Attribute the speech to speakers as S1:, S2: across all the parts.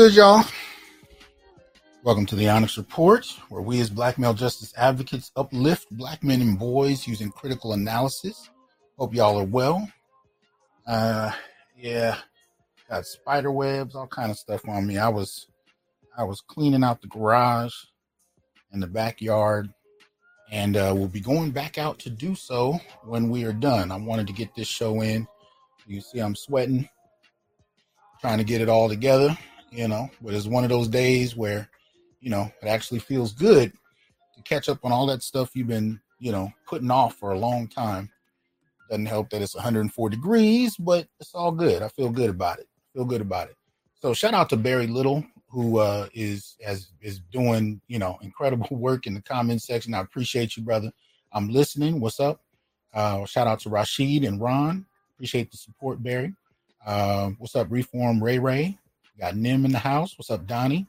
S1: Good, y'all? Welcome to the Onyx Report, where we as black male justice advocates uplift black men and boys using critical analysis. Hope y'all are well. Uh yeah, got spider webs, all kind of stuff on me. I was I was cleaning out the garage and the backyard and uh, we'll be going back out to do so when we are done. I wanted to get this show in. You see I'm sweating trying to get it all together, you know, but it's one of those days where, you know, it actually feels good to catch up on all that stuff you've been, you know, putting off for a long time. Doesn't help that it's 104 degrees, but it's all good. I feel good about it. Feel good about it. So shout out to Barry Little, who uh, is as is doing, you know, incredible work in the comment section. I appreciate you, brother. I'm listening. What's up? Uh, shout out to Rashid and Ron. Appreciate the support, Barry. Uh, what's up, Reform Ray Ray? Got Nim in the house. What's up, Donnie?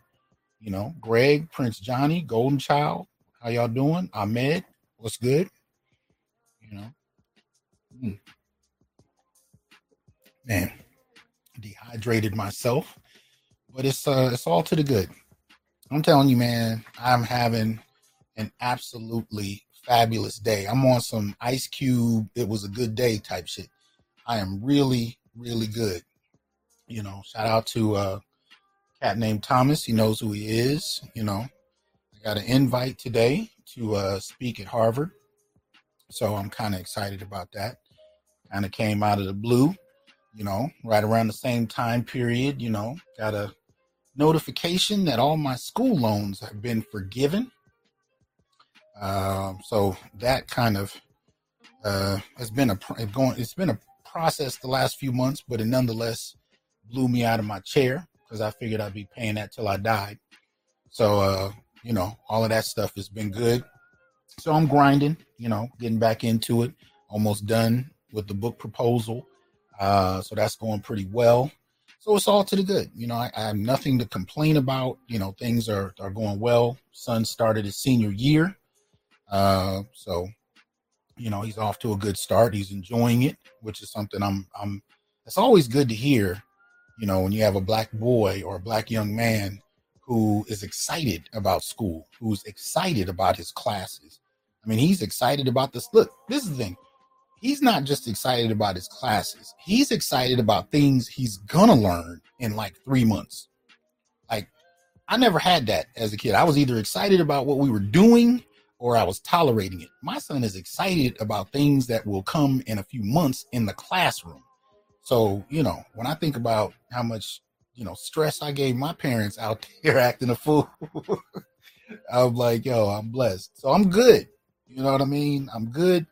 S1: You know, Greg, Prince Johnny, Golden Child. How y'all doing? Ahmed, what's good? You know, mm. man, dehydrated myself, but it's uh, it's all to the good. I'm telling you, man, I'm having an absolutely fabulous day. I'm on some Ice Cube. It was a good day type shit. I am really, really good. You know, shout out to uh, a cat named Thomas. He knows who he is. You know, I got an invite today to uh, speak at Harvard. So I'm kind of excited about that. Kind of came out of the blue, you know, right around the same time period, you know, got a notification that all my school loans have been forgiven. Um, so that kind of uh, has been a going. It's been a process the last few months, but it nonetheless blew me out of my chair because I figured I'd be paying that till I died. So, uh, you know, all of that stuff has been good. So I'm grinding, you know, getting back into it. Almost done with the book proposal. Uh, so that's going pretty well. So it's all to the good. You know, I, I have nothing to complain about. You know, things are, are going well. Son started his senior year. Uh, so you know he's off to a good start. He's enjoying it, which is something I'm I'm. It's always good to hear, you know, when you have a black boy or a black young man who is excited about school, who's excited about his classes. I mean, he's excited about this. Look, this is the thing. He's not just excited about his classes. He's excited about things he's gonna learn in like three months. Like, I never had that as a kid. I was either excited about what we were doing or I was tolerating it. My son is excited about things that will come in a few months in the classroom. So, you know, when I think about how much, you know, stress I gave my parents out there acting a fool, I'm like, yo, I'm blessed. So I'm good. You know what I mean? I'm good.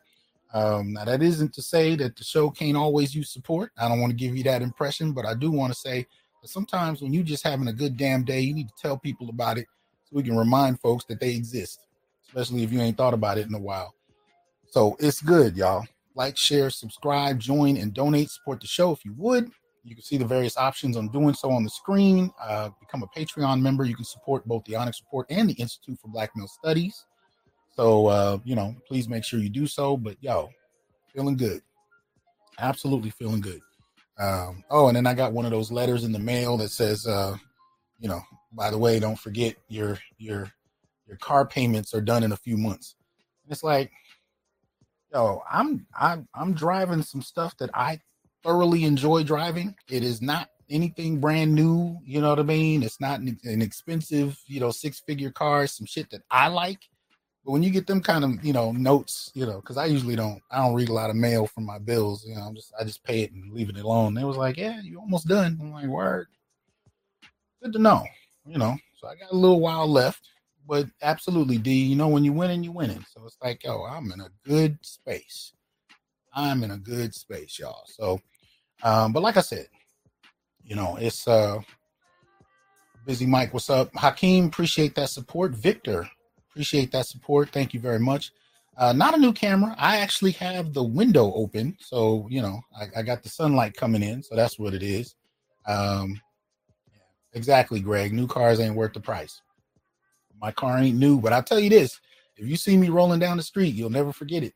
S1: Um, now that isn't to say that the show can't always use support. I don't want to give you that impression, but I do want to say that sometimes when you're just having a good damn day, you need to tell people about it so we can remind folks that they exist especially if you ain't thought about it in a while. So it's good, y'all. Like, share, subscribe, join, and donate. Support the show if you would. You can see the various options on doing so on the screen. Uh, become a Patreon member. You can support both the Onyx Report and the Institute for Black Male Studies. So, uh, you know, please make sure you do so. But, yo, feeling good. Absolutely feeling good. Um, oh, and then I got one of those letters in the mail that says, uh, you know, by the way, don't forget your your your car payments are done in a few months. And it's like, yo, I'm I'm I'm driving some stuff that I thoroughly enjoy driving. It is not anything brand new, you know what I mean? It's not an expensive, you know, six figure car, some shit that I like. But when you get them kind of, you know, notes, you know, because I usually don't, I don't read a lot of mail from my bills. You know, I'm just, I just pay it and leave it alone. They was like, yeah, you almost done. I'm like, word. Good to know, you know. So I got a little while left but absolutely, D. You know, when you winning, you winning. So it's like, yo, I'm in a good space. I'm in a good space, y'all. So, um, but like I said, you know, it's uh busy Mike. What's up? Hakeem, appreciate that support. Victor, appreciate that support. Thank you very much. Uh, not a new camera. I actually have the window open, so you know I, I got the sunlight coming in, so that's what it is. Um, exactly, Greg. New cars ain't worth the price. My car ain't new, but I'll tell you this: if you see me rolling down the street, you'll never forget it.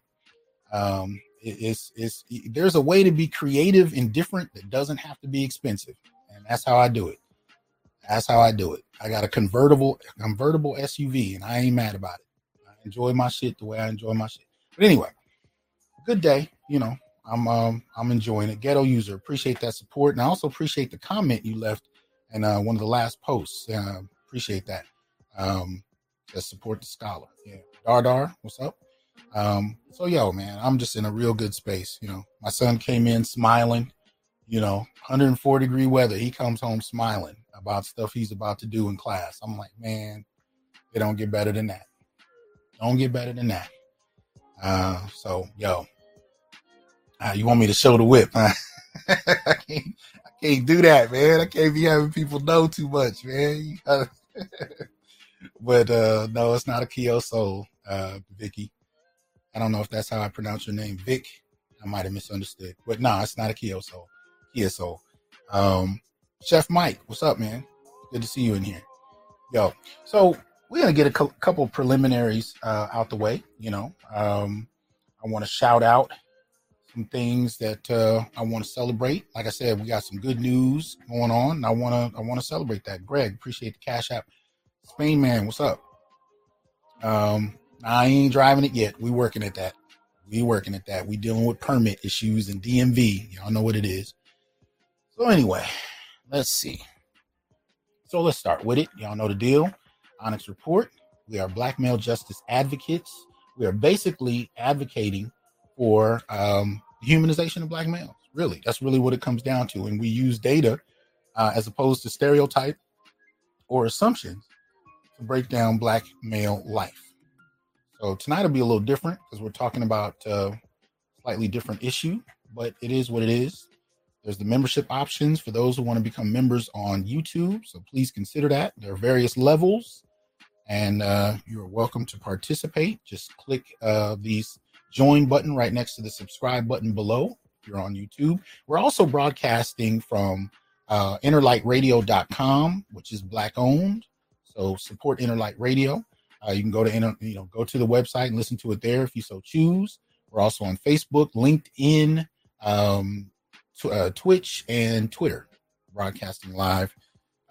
S1: Um, it's it's there's a way to be creative and different that doesn't have to be expensive, and that's how I do it. That's how I do it. I got a convertible convertible SUV, and I ain't mad about it. I enjoy my shit the way I enjoy my shit. But anyway, good day. You know, I'm um I'm enjoying it. Ghetto user, appreciate that support, and I also appreciate the comment you left in uh, one of the last posts. Uh, appreciate that. Um, to support the scholar. Yeah, Dar Dar, what's up? Um, so yo, man, I'm just in a real good space. You know, my son came in smiling. You know, 104 degree weather. He comes home smiling about stuff he's about to do in class. I'm like, man, they don't get better than that. Don't get better than that. Uh, so yo, uh, you want me to show the whip? Huh? I, can't, I can't do that, man. I can't be having people know too much, man. but uh, no, it's not a Soul, uh, Vicky. I don't know if that's how I pronounce your name, Vic. I might have misunderstood, but no, it's not a. Kia Soul. Um, Chef Mike, what's up, man? Good to see you in here. Yo, so we're gonna get a co- couple preliminaries uh, out the way. You know, um, I want to shout out some things that uh, I want to celebrate. Like I said, we got some good news going on, I want to I want to celebrate that. Greg, appreciate the cash app. Spain man, what's up? Um, I ain't driving it yet. We working at that. We working at that. We dealing with permit issues and DMV. Y'all know what it is. So anyway, let's see. So let's start with it. Y'all know the deal. Onyx Report. We are black male justice advocates. We are basically advocating for um, humanization of black males. Really, that's really what it comes down to. And we use data uh, as opposed to stereotype or assumptions break down black male life. So tonight will be a little different because we're talking about uh, slightly different issue, but it is what it is. There's the membership options for those who want to become members on YouTube. So please consider that. There are various levels, and uh, you're welcome to participate. Just click uh, the join button right next to the subscribe button below if you're on YouTube. We're also broadcasting from uh, innerlightradio.com, which is black owned. So support Innerlight Radio. Uh, you can go to inner, you know go to the website and listen to it there if you so choose. We're also on Facebook, LinkedIn, um, t- uh, Twitch, and Twitter, broadcasting live.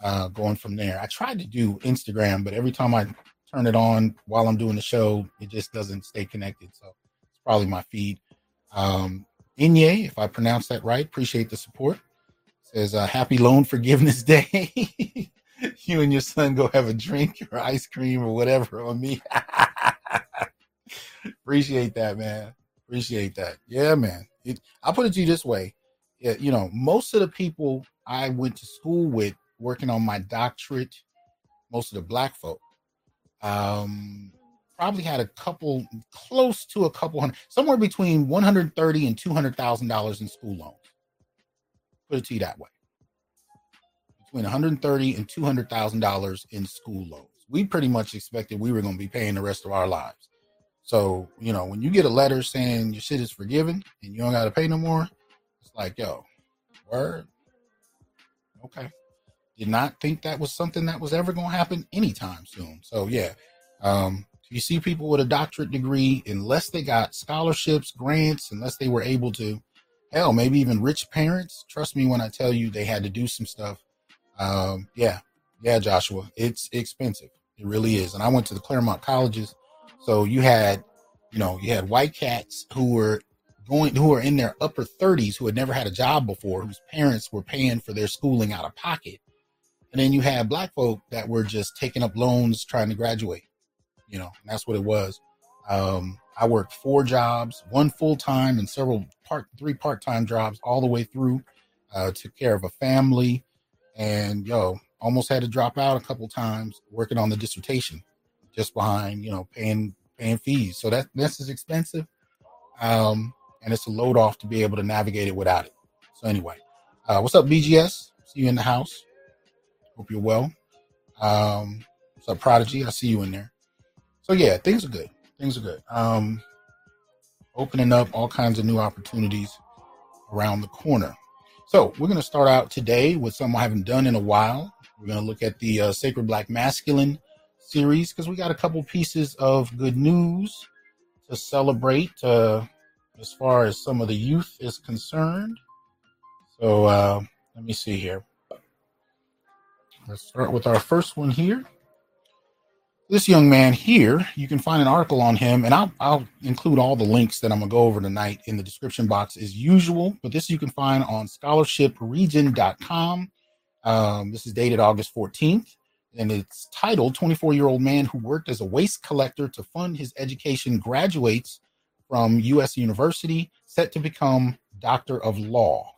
S1: Uh, going from there, I tried to do Instagram, but every time I turn it on while I'm doing the show, it just doesn't stay connected. So it's probably my feed. Um, Inye, if I pronounce that right, appreciate the support. Says uh, Happy Loan Forgiveness Day. you and your son go have a drink or ice cream or whatever on me. Appreciate that, man. Appreciate that. Yeah, man. It, I'll put it to you this way. Yeah, you know, most of the people I went to school with working on my doctorate, most of the black folk, um, probably had a couple close to a couple hundred, somewhere between 130 and 200 thousand dollars in school loans. Put it to you that way between 130 and 200 thousand dollars in school loans. We pretty much expected we were going to be paying the rest of our lives. So you know, when you get a letter saying your shit is forgiven and you don't got to pay no more, it's like, yo, word, okay. Did not think that was something that was ever going to happen anytime soon. So yeah, um, you see people with a doctorate degree, unless they got scholarships, grants, unless they were able to, hell, maybe even rich parents. Trust me when I tell you they had to do some stuff um, yeah, yeah, Joshua, it's expensive. It really is. And I went to the Claremont colleges, so you had, you know, you had white cats who were going, who were in their upper thirties, who had never had a job before, whose parents were paying for their schooling out of pocket, and then you had black folk that were just taking up loans trying to graduate. You know, that's what it was. Um, I worked four jobs, one full time and several part, three part time jobs all the way through. Uh, took care of a family, and yo, almost had to drop out a couple times working on the dissertation, just behind you know paying paying fees. So that this is expensive, um, and it's a load off to be able to navigate it without it. So anyway, uh, what's up, BGS? See you in the house. Hope you're well. Um, what's up, Prodigy? I see you in there. So yeah, things are good. Things are good. Um, opening up all kinds of new opportunities around the corner. So we're going to start out today with something I haven't done in a while. We're going to look at the uh, Sacred Black Masculine series because we got a couple pieces of good news to celebrate. Uh, as far as some of the youth is concerned. So uh, let me see here. Let's start with our first one here. This young man here, you can find an article on him, and I'll, I'll include all the links that I'm going to go over tonight in the description box as usual. But this you can find on scholarshipregion.com. Um, this is dated August 14th, and it's titled 24 year old man who worked as a waste collector to fund his education graduates from U.S. University, set to become Doctor of Law.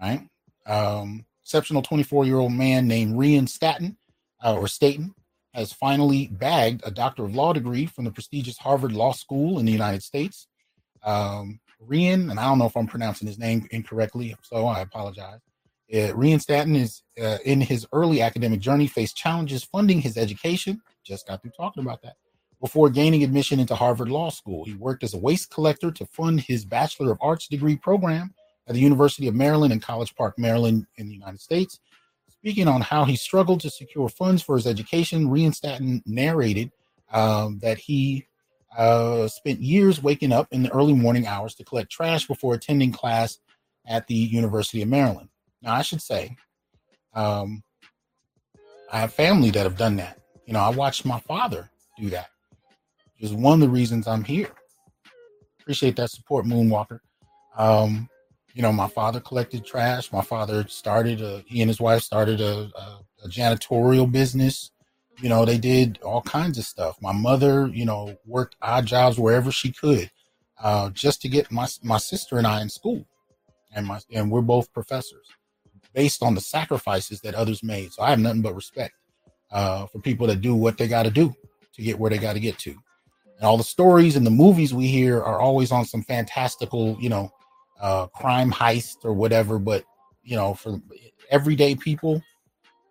S1: Right? Um, exceptional 24 year old man named Rian Staton, uh, or Staton, has finally bagged a Doctor of Law degree from the prestigious Harvard Law School in the United States. Um, Rian, and I don't know if I'm pronouncing his name incorrectly, so I apologize. Uh, Rian Staton is uh, in his early academic journey faced challenges funding his education. Just got through talking about that. Before gaining admission into Harvard Law School, he worked as a waste collector to fund his Bachelor of Arts degree program at the University of Maryland in College Park, Maryland, in the United States. Speaking on how he struggled to secure funds for his education, Rian Staton narrated um, that he uh, spent years waking up in the early morning hours to collect trash before attending class at the University of Maryland. Now, I should say, um, I have family that have done that. You know, I watched my father do that. Which is one of the reasons I'm here. Appreciate that support, Moonwalker. Um, you know, my father collected trash. My father started a, he and his wife started a, a, a janitorial business. You know, they did all kinds of stuff. My mother, you know, worked odd jobs wherever she could, uh, just to get my my sister and I in school, and my and we're both professors, based on the sacrifices that others made. So I have nothing but respect uh, for people that do what they got to do to get where they got to get to. And all the stories and the movies we hear are always on some fantastical, you know, uh, crime heist or whatever. But you know, for everyday people,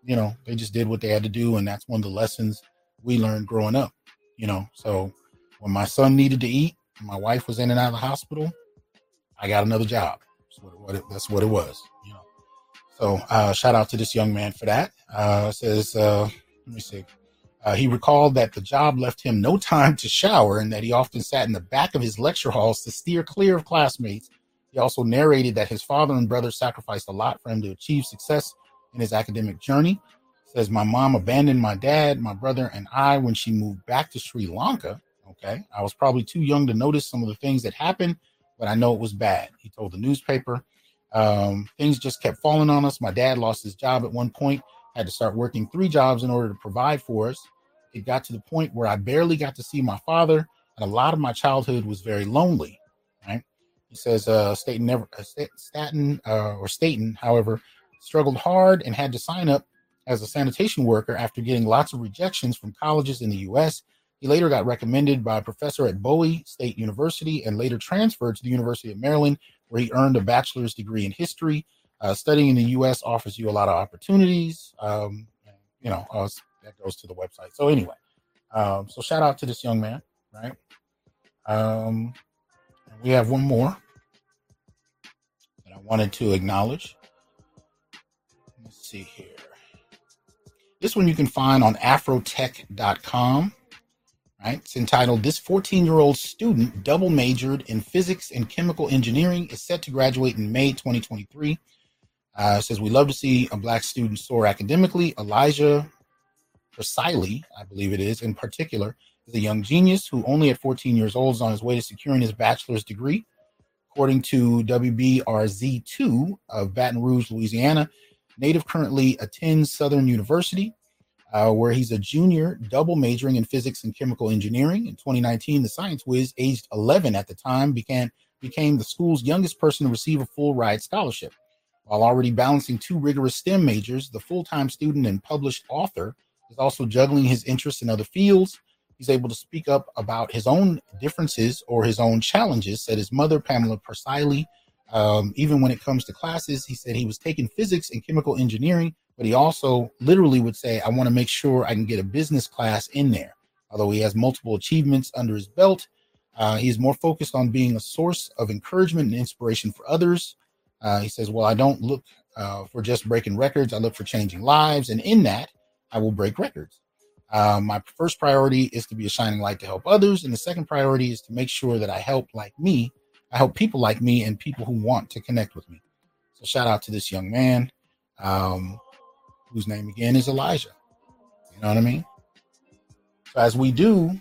S1: you know, they just did what they had to do, and that's one of the lessons we learned growing up. You know, so when my son needed to eat, my wife was in and out of the hospital. I got another job. That's what it, what it that's what it was. You know. So uh, shout out to this young man for that. Uh, says, uh, let me see. Uh, he recalled that the job left him no time to shower and that he often sat in the back of his lecture halls to steer clear of classmates he also narrated that his father and brother sacrificed a lot for him to achieve success in his academic journey. Says, My mom abandoned my dad, my brother, and I when she moved back to Sri Lanka. Okay. I was probably too young to notice some of the things that happened, but I know it was bad. He told the newspaper. Um, things just kept falling on us. My dad lost his job at one point, had to start working three jobs in order to provide for us. It got to the point where I barely got to see my father, and a lot of my childhood was very lonely. Says uh, Staton never uh, Staton uh, or Staton, however, struggled hard and had to sign up as a sanitation worker after getting lots of rejections from colleges in the U.S. He later got recommended by a professor at Bowie State University and later transferred to the University of Maryland, where he earned a bachelor's degree in history. Uh, studying in the U.S. offers you a lot of opportunities. Um, you know, uh, that goes to the website. So anyway, um, so shout out to this young man, right? Um, we have one more wanted to acknowledge. Let's see here. This one you can find on afrotech.com. Right? It's entitled This 14 year old student double majored in physics and chemical engineering is set to graduate in May 2023. Uh, says, We love to see a black student soar academically. Elijah Precciely, I believe it is, in particular, is a young genius who, only at 14 years old, is on his way to securing his bachelor's degree. According to WBRZ2 of Baton Rouge, Louisiana, Native currently attends Southern University, uh, where he's a junior, double majoring in physics and chemical engineering. In 2019, the science whiz, aged 11 at the time, became the school's youngest person to receive a full ride scholarship. While already balancing two rigorous STEM majors, the full time student and published author is also juggling his interests in other fields, he's able to speak up about his own differences or his own challenges. Said his mother, Pamela Precciely, um, even when it comes to classes, he said he was taking physics and chemical engineering, but he also literally would say, I want to make sure I can get a business class in there. Although he has multiple achievements under his belt, uh, he's more focused on being a source of encouragement and inspiration for others. Uh, he says, Well, I don't look uh, for just breaking records, I look for changing lives. And in that, I will break records. Um, my first priority is to be a shining light to help others, and the second priority is to make sure that I help, like me, I help people like me and people who want to connect with me. So shout out to this young man, um, whose name again is Elijah. You know what I mean? So as we do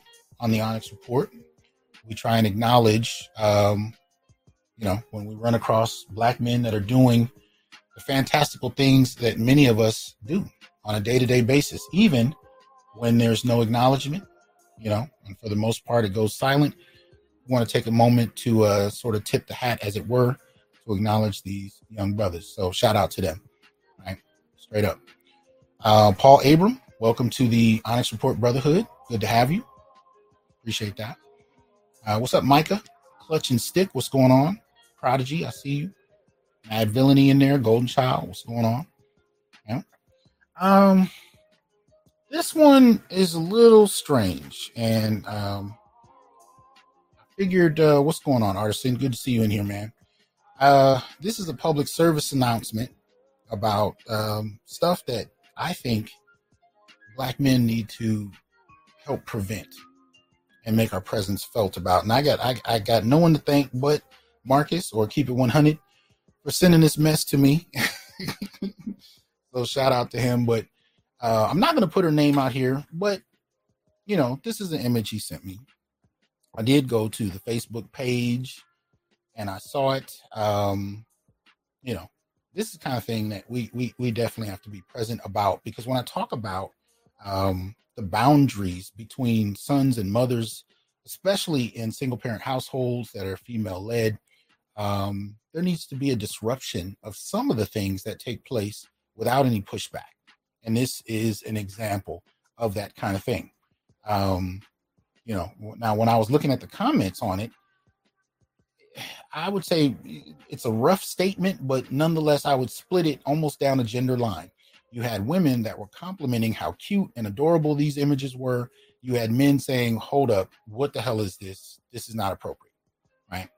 S1: on the Onyx Report, we try and acknowledge, um, you know, when we run across black men that are doing the fantastical things that many of us do on a day-to-day basis, even when there's no acknowledgement, you know, and for the most part it goes silent. We want to take a moment to uh, sort of tip the hat, as it were, to acknowledge these young brothers. So shout out to them, right? Straight up. Uh, Paul Abram, welcome to the Onyx Report Brotherhood. Good to have you. Appreciate that. Uh, what's up, Micah? Clutch and Stick, what's going on? Prodigy, I see you. Mad Villainy in there. Golden Child, what's going on? Yeah. Um, this one is a little strange, and um, I figured, uh, what's going on, Artisan? Good to see you in here, man. Uh, this is a public service announcement about um, stuff that I think black men need to help prevent and make our presence felt about. And I got I, I got no one to thank but Marcus or keep it 100 for sending this mess to me. so shout out to him. But uh, I'm not going to put her name out here, but you know, this is an image he sent me. I did go to the Facebook page and I saw it. Um, you know, this is the kind of thing that we we we definitely have to be present about because when I talk about um, the boundaries between sons and mothers, especially in single parent households that are female led, um, there needs to be a disruption of some of the things that take place without any pushback. And this is an example of that kind of thing. Um, you know, now when I was looking at the comments on it, I would say it's a rough statement, but nonetheless, I would split it almost down a gender line. You had women that were complimenting how cute and adorable these images were. You had men saying, Hold up, what the hell is this? This is not appropriate. Right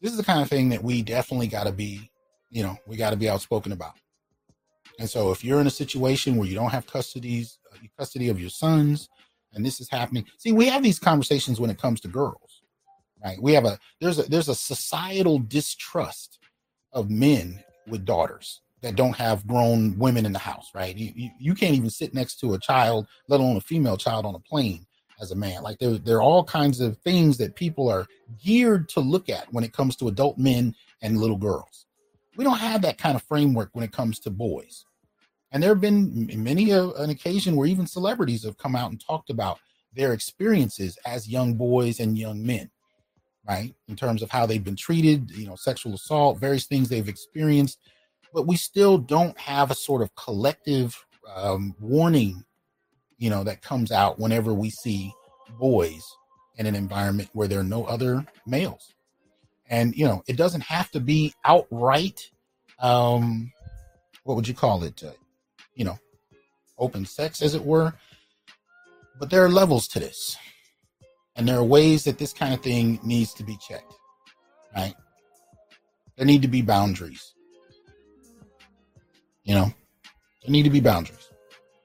S1: this is the kind of thing that we definitely got to be, you know, we got to be outspoken about. And so if you're in a situation where you don't have custodies, uh, custody of your sons, and this is happening, see, we have these conversations when it comes to girls, right? We have a there's a there's a societal distrust of men with daughters that don't have grown women in the house, right? You, you, you can't even sit next to a child, let alone a female child on a plane as a man. Like there, there are all kinds of things that people are geared to look at when it comes to adult men and little girls. We don't have that kind of framework when it comes to boys. And there have been many a, an occasion where even celebrities have come out and talked about their experiences as young boys and young men, right? In terms of how they've been treated, you know, sexual assault, various things they've experienced. But we still don't have a sort of collective um, warning you know, that comes out whenever we see boys in an environment where there are no other males. And, you know, it doesn't have to be outright, um, what would you call it? Uh, you know, open sex, as it were. But there are levels to this. And there are ways that this kind of thing needs to be checked, right? There need to be boundaries. You know, there need to be boundaries.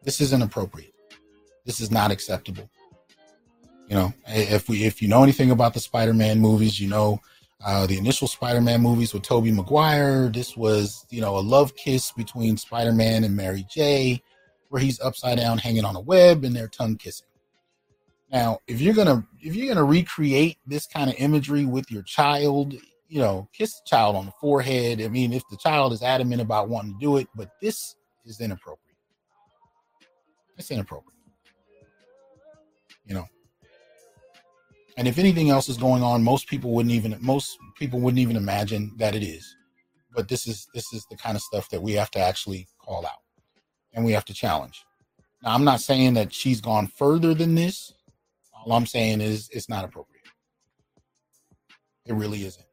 S1: This isn't appropriate. This is not acceptable. You know, if we if you know anything about the Spider-Man movies, you know uh, the initial Spider-Man movies with Tobey Maguire. This was you know a love kiss between Spider-Man and Mary J, where he's upside down hanging on a web and they're tongue kissing. Now, if you're gonna if you're gonna recreate this kind of imagery with your child, you know, kiss the child on the forehead. I mean, if the child is adamant about wanting to do it, but this is inappropriate. It's inappropriate you know. And if anything else is going on, most people wouldn't even most people wouldn't even imagine that it is. But this is this is the kind of stuff that we have to actually call out and we have to challenge. Now, I'm not saying that she's gone further than this. All I'm saying is it's not appropriate. It really isn't.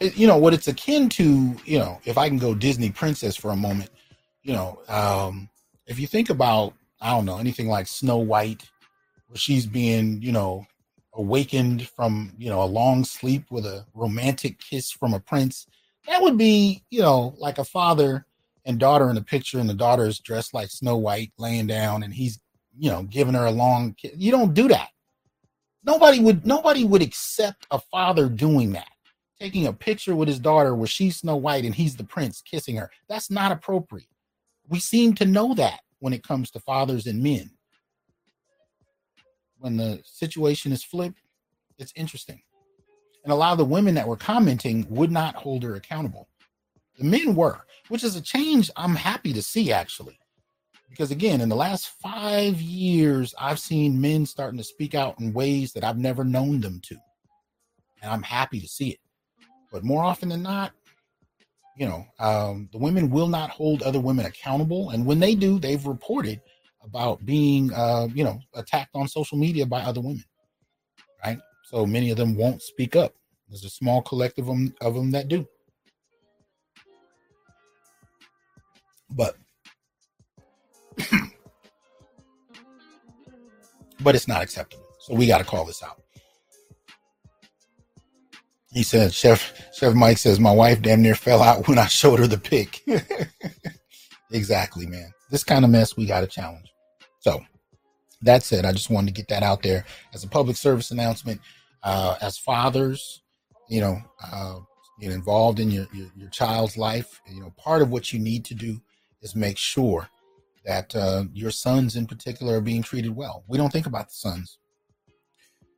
S1: It, you know what it's akin to. You know, if I can go Disney princess for a moment. You know, um, if you think about I don't know, anything like Snow White, she's being, you know, awakened from, you know, a long sleep with a romantic kiss from a prince. That would be, you know, like a father and daughter in a picture, and the daughter is dressed like Snow White, laying down, and he's, you know, giving her a long kiss. You don't do that. Nobody would nobody would accept a father doing that. Taking a picture with his daughter where she's Snow White and he's the prince kissing her. That's not appropriate. We seem to know that when it comes to fathers and men. When the situation is flipped, it's interesting. And a lot of the women that were commenting would not hold her accountable. The men were, which is a change I'm happy to see actually. Because again, in the last five years, I've seen men starting to speak out in ways that I've never known them to. And I'm happy to see it. But more often than not, you know, um, the women will not hold other women accountable. And when they do, they've reported about being, uh, you know, attacked on social media by other women. Right. So many of them won't speak up. There's a small collective of them, of them that do. But but it's not acceptable. So we got to call this out. He said, Chef Chef Mike says my wife damn near fell out when I showed her the pic. exactly, man. This kind of mess we got to challenge. So that said, I just wanted to get that out there as a public service announcement. Uh, as fathers, you know, uh, get involved in your, your your child's life. You know, part of what you need to do is make sure that uh, your sons in particular are being treated well. We don't think about the sons.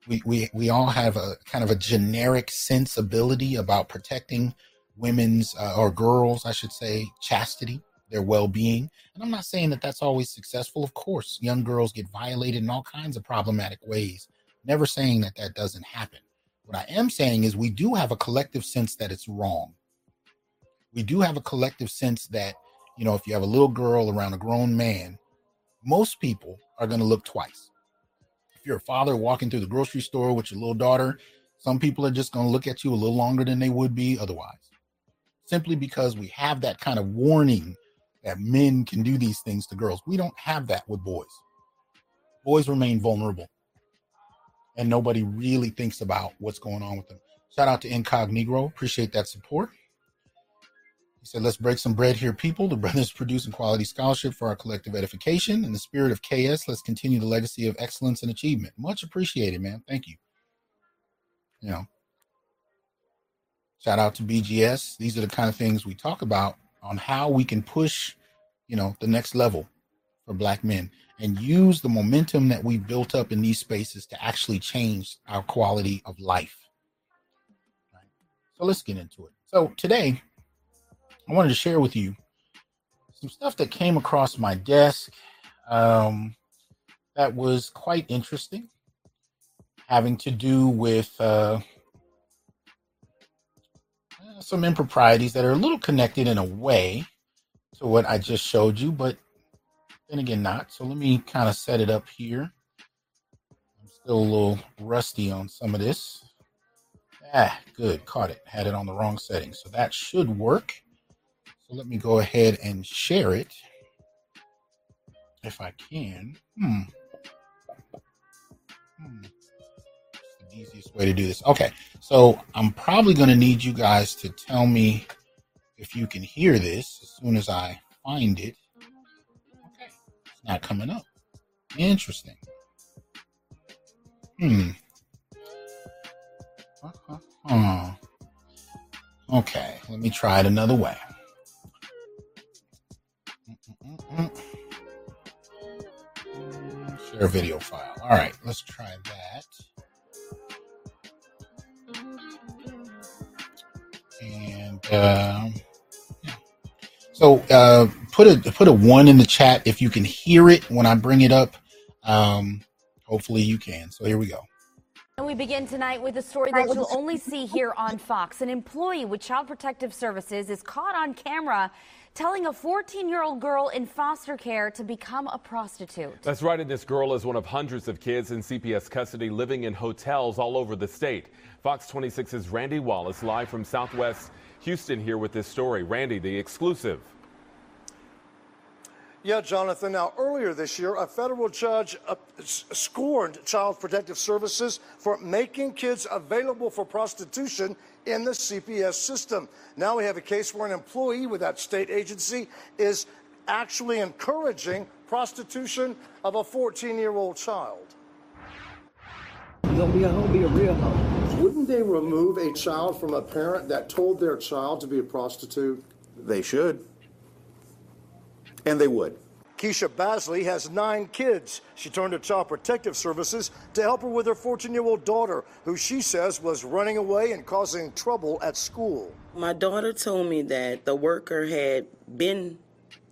S1: We, we, we all have a kind of a generic sensibility about protecting women's uh, or girls, I should say, chastity, their well being. And I'm not saying that that's always successful. Of course, young girls get violated in all kinds of problematic ways. Never saying that that doesn't happen. What I am saying is we do have a collective sense that it's wrong. We do have a collective sense that you know, if you have a little girl around a grown man, most people are going to look twice. If you're a father walking through the grocery store with your little daughter, some people are just going to look at you a little longer than they would be otherwise. Simply because we have that kind of warning that men can do these things to girls. We don't have that with boys. Boys remain vulnerable. And nobody really thinks about what's going on with them. Shout out to Incognito. Appreciate that support. He said, Let's break some bread here, people. The brothers producing quality scholarship for our collective edification. In the spirit of KS, let's continue the legacy of excellence and achievement. Much appreciated, man. Thank you. You know, shout out to BGS. These are the kind of things we talk about on how we can push, you know, the next level for black men and use the momentum that we've built up in these spaces to actually change our quality of life. Right. So let's get into it. So today, I wanted to share with you some stuff that came across my desk um, that was quite interesting, having to do with uh, some improprieties that are a little connected in a way to what I just showed you, but then again, not. So let me kind of set it up here. I'm still a little rusty on some of this. Ah, good. Caught it. Had it on the wrong setting. So that should work. So let me go ahead and share it if I can. Hmm. hmm. Easiest way to do this. Okay, so I'm probably going to need you guys to tell me if you can hear this as soon as I find it. Okay, it's not coming up. Interesting. Hmm. Uh-huh. Okay, let me try it another way. Share video file. All right, let's try that. And um, yeah. so uh, put a put a one in the chat if you can hear it when I bring it up. Um, hopefully you can. So here we go.
S2: And we begin tonight with a story that you'll only see here on Fox. An employee with Child Protective Services is caught on camera telling a 14 year old girl in foster care to become a prostitute.
S3: That's right, and this girl is one of hundreds of kids in CPS custody living in hotels all over the state. Fox 26's Randy Wallace live from Southwest Houston here with this story. Randy, the exclusive.
S4: Yeah, Jonathan. Now, earlier this year, a federal judge uh, scorned Child Protective Services for making kids available for prostitution in the CPS system. Now we have a case where an employee with that state agency is actually encouraging prostitution of a 14 year old child.
S5: gonna be a hoe, be a real hoe.
S4: Wouldn't they remove a child from a parent that told their child to be a prostitute?
S6: They should. And they would.
S4: Keisha Basley has nine kids. She turned to Child Protective Services to help her with her 14 year old daughter, who she says was running away and causing trouble at school.
S7: My daughter told me that the worker had been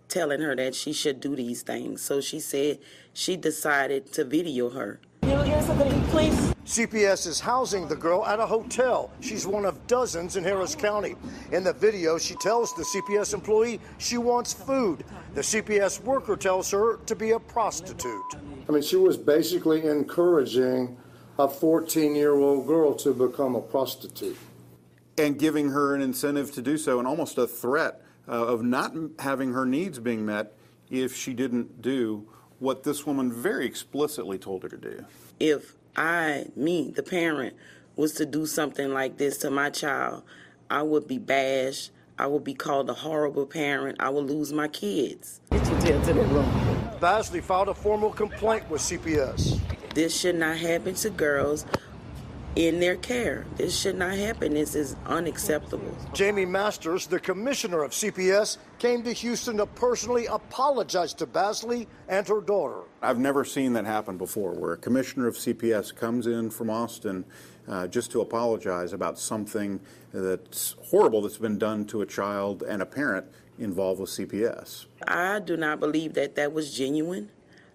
S7: telling her that she should do these things. So she said she decided to video her.
S5: You get something please?
S4: CPS is housing the girl at a hotel. She's one of dozens in Harris County. In the video, she tells the CPS employee she wants food. The CPS worker tells her to be a prostitute. I mean, she was basically encouraging a 14 year old girl to become a prostitute.
S6: And giving her an incentive to do so, and almost a threat uh, of not having her needs being met if she didn't do what this woman very explicitly told her to do.
S7: If I, me, the parent, was to do something like this to my child, I would be bashed. I would be called a horrible parent. I would lose my kids.
S5: Get your tail to that room.
S4: Basley filed a formal complaint with CPS.
S7: This should not happen to girls in their care. This should not happen. This is unacceptable.
S4: Jaime Masters, the commissioner of CPS, came to Houston to personally apologize to Basley and her daughter.
S6: I've never seen that happen before, where a commissioner of CPS comes in from Austin uh, just to apologize about something that's horrible that's been done to a child and a parent involved with CPS.
S7: I do not believe that that was genuine.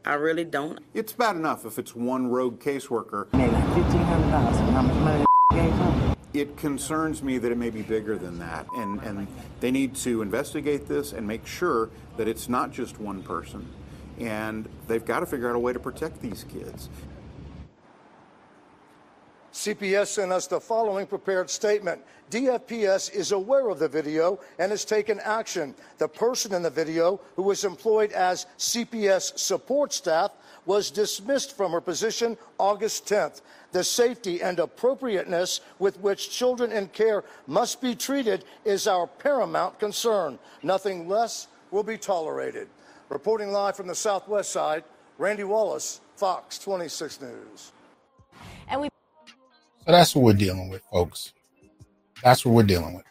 S7: I really don't.
S6: It's bad enough if it's one rogue caseworker.
S5: Made like fifteen hundred dollars. How much money gave her?
S6: It concerns me that it may be bigger than that, and, and they need to investigate this and make sure that it's not just one person. And they've got to figure out a way to protect these kids.
S4: CPS sent us the following prepared statement. DFPS is aware of the video and has taken action. The person in the video, who was employed as CPS support staff, was dismissed from her position August 10th. The safety and appropriateness with which children in care must be treated is our paramount concern. Nothing less will be tolerated. Reporting live from the southwest side, Randy Wallace, Fox 26 News.
S2: And we
S1: So that's what we're dealing with, folks. That's what we're dealing with.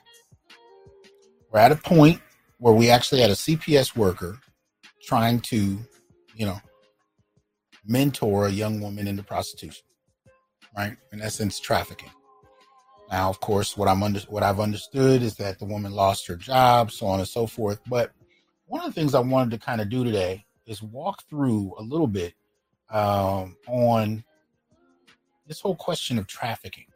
S1: We're at a point where we actually had a CPS worker trying to, you know, mentor a young woman into prostitution, right? In essence, trafficking. Now, of course, what I'm under, what I've understood is that the woman lost her job, so on and so forth. But one of the things I wanted to kind of do today is walk through a little bit um, on this whole question of trafficking.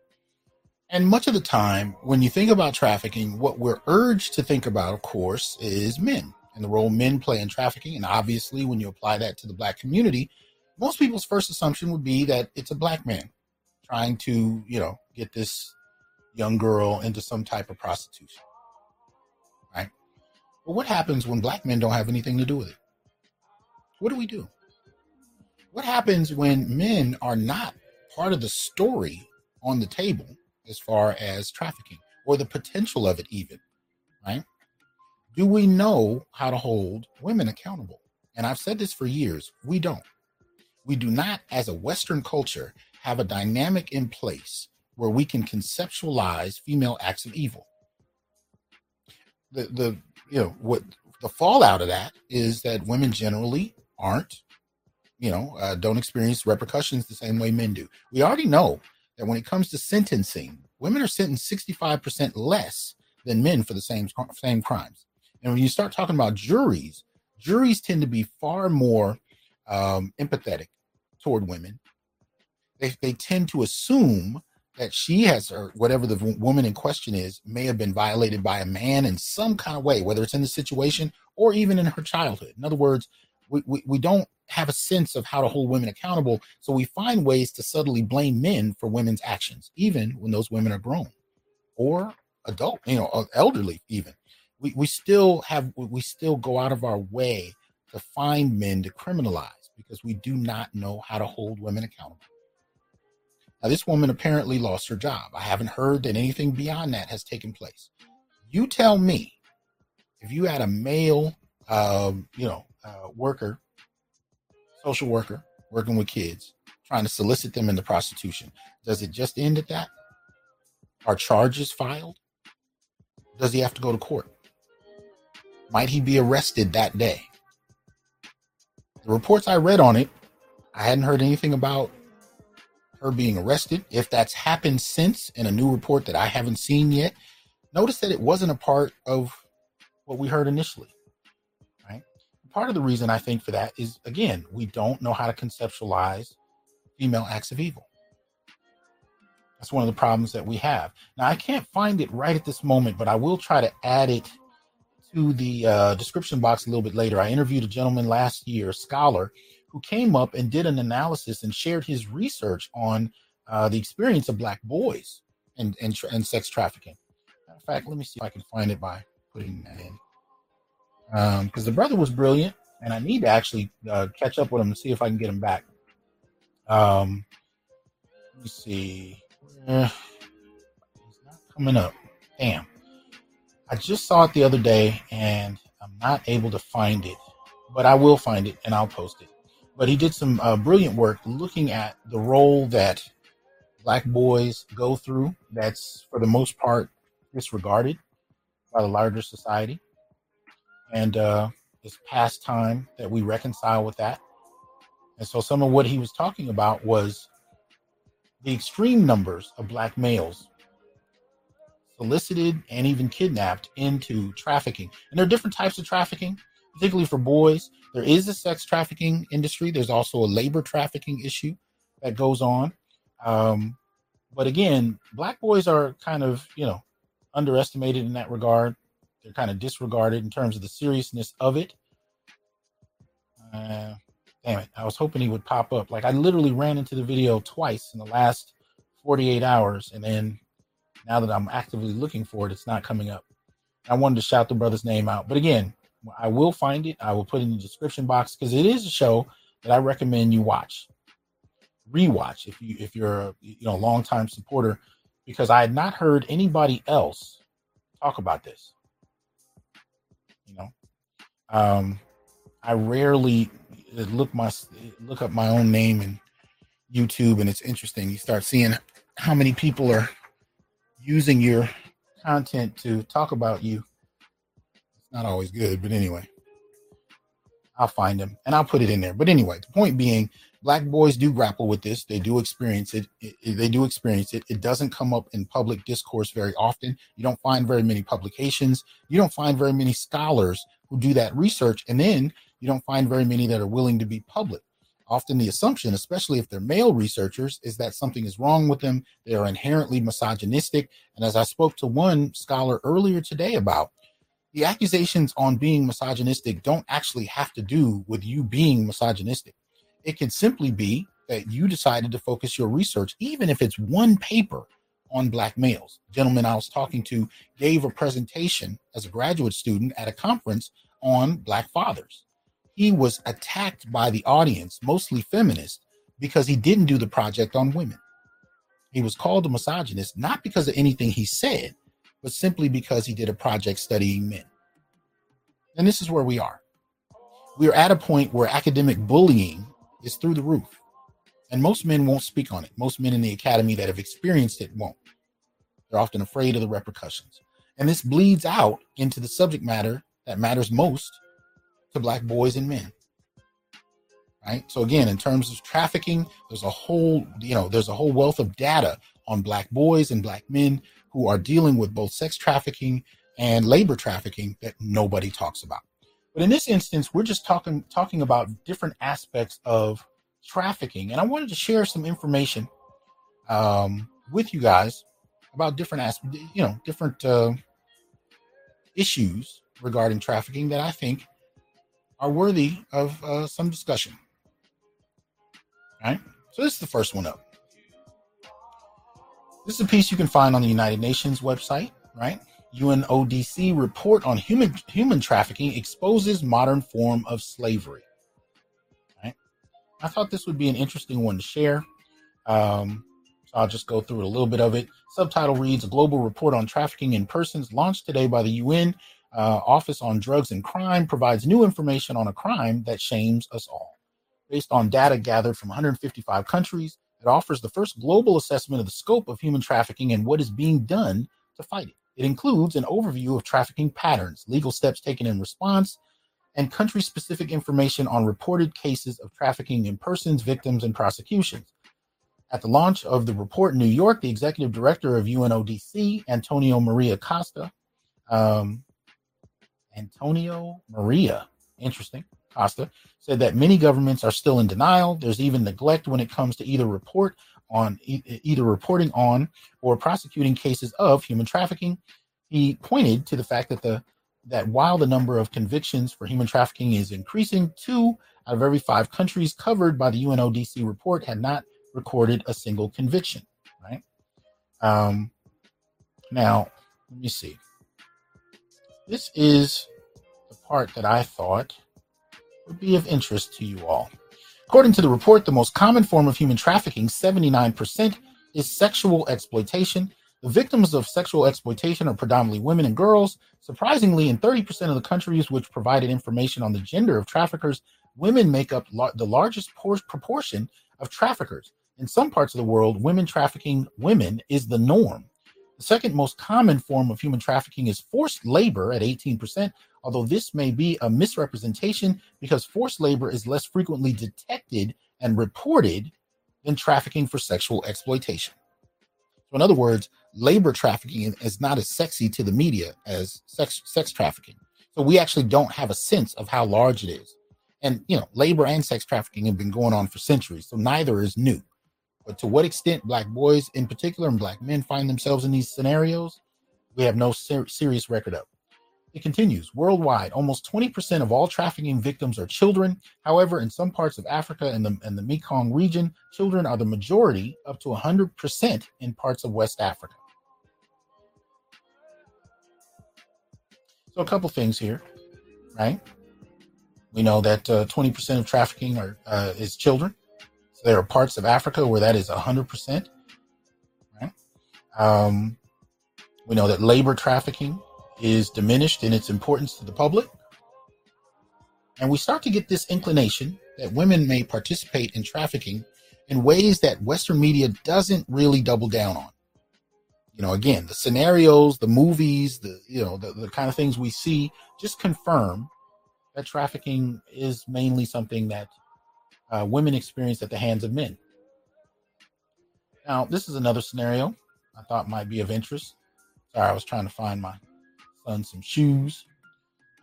S1: And much of the time, when you think about trafficking, what we're urged to think about, of course, is men and the role men play in trafficking. And obviously, when you apply that to the black community, most people's first assumption would be that it's a black man trying to, you know, get this young girl into some type of prostitution. Right? But what happens when black men don't have anything to do with it? What do we do? What happens when men are not part of the story on the table as far as trafficking or the potential of it, even, right? Do we know how to hold women accountable? And I've said this for years we don't. We do not, as a Western culture, have a dynamic in place where we can conceptualize female acts of evil. The, the you know what the fallout of that is that women generally aren't you know, uh, don't experience repercussions the same way men do. We already know that when it comes to sentencing, women are sentenced 65% less than men for the same same crimes. And when you start talking about juries, juries tend to be far more um, empathetic toward women. They, they tend to assume that she has, or whatever the woman in question is, may have been violated by a man in some kind of way, whether it's in the situation or even in her childhood. In other words, we, we, don't have a sense of how to hold women accountable. So we find ways to subtly blame men for women's actions, even when those women are grown or adult, you know, elderly, even. We, we still have, we still go out of our way to find men to criminalize because we do not know how to hold women accountable. Now, this woman apparently lost her job. I haven't heard that anything beyond that has taken place. You tell me if you had a male, um, you know, uh, worker social worker working with kids trying to solicit them into prostitution. Does it just end at that? Are charges filed? Does he have to go to court? Might he be arrested that day? The reports I read on it, I hadn't heard anything about her being arrested. If that's happened since in a new report that I haven't seen yet, notice that it wasn't a part of what we heard initially. Part of the reason I think for that is again, we don't know how to conceptualize female acts of evil. That's one of the problems that we have. Now, I can't find it right at this moment, but I will try to add it to the uh, description box a little bit later. I interviewed a gentleman last year, a scholar, who came up and did an analysis and shared his research on uh, the experience of black boys and, and, and sex trafficking. In fact, let me see if I can find it by putting that in. Because um, the brother was brilliant, and I need to actually uh, catch up with him and see if I can get him back. Um, let me see. Uh, it's not coming up. Damn. I just saw it the other day and I'm not able to find it, but I will find it and I'll post it. But he did some uh, brilliant work looking at the role that black boys go through that's for the most part disregarded by the larger society. And uh, it's past time that we reconcile with that. And so some of what he was talking about was the extreme numbers of black males solicited and even kidnapped into trafficking. And there are different types of trafficking, particularly for boys. There is a sex trafficking industry. There's also a labor trafficking issue that goes on. Um, but again, black boys are kind of, you know, underestimated in that regard. They're kind of disregarded in terms of the seriousness of it. Uh, damn it. I was hoping he would pop up. Like I literally ran into the video twice in the last 48 hours. And then now that I'm actively looking for it, it's not coming up. I wanted to shout the brother's name out. But again, I will find it. I will put it in the description box because it is a show that I recommend you watch. Rewatch if you if you're a you know long time supporter, because I had not heard anybody else talk about this. Um, I rarely look my look up my own name in YouTube, and it's interesting. You start seeing how many people are using your content to talk about you. It's not always good, but anyway, I'll find them and I'll put it in there. But anyway, the point being, black boys do grapple with this. They do experience it. it, it they do experience it. It doesn't come up in public discourse very often. You don't find very many publications. You don't find very many scholars who do that research. And then you don't find very many that are willing to be public. Often the assumption, especially if they're male researchers, is that something is wrong with them. They are inherently misogynistic. And as I spoke to one scholar earlier today about, the accusations on being misogynistic don't actually have to do with you being misogynistic. It can simply be that you decided to focus your research, even if it's one paper on black males. gentleman I was talking to gave a presentation as a graduate student at a conference on black fathers he was attacked by the audience, mostly feminists, because he didn't do the project on women. He was called a misogynist, not because of anything he said, but simply because he did a project studying men. And this is where we are. We are at a point where academic bullying is through the roof. And most men won't speak on it. Most men in the academy that have experienced it won't. They're often afraid of the repercussions. And this bleeds out into the subject matter that matters most to black boys and men. Right. So again, in terms of trafficking, there's a whole, you know, there's a whole wealth of data on black boys and black men who are dealing with both sex trafficking and labor trafficking that nobody talks about. But in this instance, we're just talking talking about different aspects of trafficking, and I wanted to share some information um, with you guys about different aspects, you know, different uh, issues regarding trafficking that I think are worthy of uh, some discussion. All right. So this is the first one up. This is a piece you can find on the United Nations website, right? UNODC report on human human trafficking exposes modern form of slavery. I thought this would be an interesting one to share. Um, so I'll just go through a little bit of it. Subtitle reads: A global report on trafficking in persons launched today by the UN uh, Office on Drugs and Crime provides new information on a crime that shames us all. based on data gathered from 155 countries. It offers the first global assessment of the scope of human trafficking and what is being done to fight it. It includes an overview of trafficking patterns, legal steps taken in response, and country specific information on reported cases of trafficking in persons, victims, and prosecutions. At the launch of the report in New York, the executive director of UNODC, Antonio Maria Costa, um, Antonio Maria, interesting, Costa, said that many governments are still in denial. There's even neglect when it comes to either report on either reporting on or prosecuting cases of human trafficking. He pointed to the fact that the that while the number of convictions for human trafficking is increasing, two out of every five countries covered by the UNODC report had not recorded a single conviction. Right. Um, now, let me see. This is the part that I thought would be of interest to you all. According to the report, the most common form of human trafficking, 79%, is sexual exploitation. The victims of sexual exploitation are predominantly women and girls. Surprisingly, in 30% of the countries which provided information on the gender of traffickers, women make up the largest por- proportion of traffickers. In some parts of the world, women trafficking women is the norm. The second most common form of human trafficking is forced labor at 18%, although this may be a misrepresentation because forced labor is less frequently detected and reported than trafficking for sexual exploitation. So, in other words, labor trafficking is not as sexy to the media as sex, sex trafficking. So, we actually don't have a sense of how large it is. And, you know, labor and sex trafficking have been going on for centuries. So, neither is new. But to what extent black boys in particular and black men find themselves in these scenarios, we have no ser- serious record of. It continues worldwide, almost 20% of all trafficking victims are children. However, in some parts of Africa and the, and the Mekong region, children are the majority, up to 100% in parts of West Africa. So, a couple things here, right? We know that uh, 20% of trafficking are, uh, is children. So there are parts of Africa where that is 100%. Right? Um, we know that labor trafficking is diminished in its importance to the public. And we start to get this inclination that women may participate in trafficking in ways that Western media doesn't really double down on. You know, again, the scenarios, the movies, the you know, the, the kind of things we see just confirm that trafficking is mainly something that uh, women experience at the hands of men. Now, this is another scenario I thought might be of interest. Sorry, I was trying to find my son some shoes.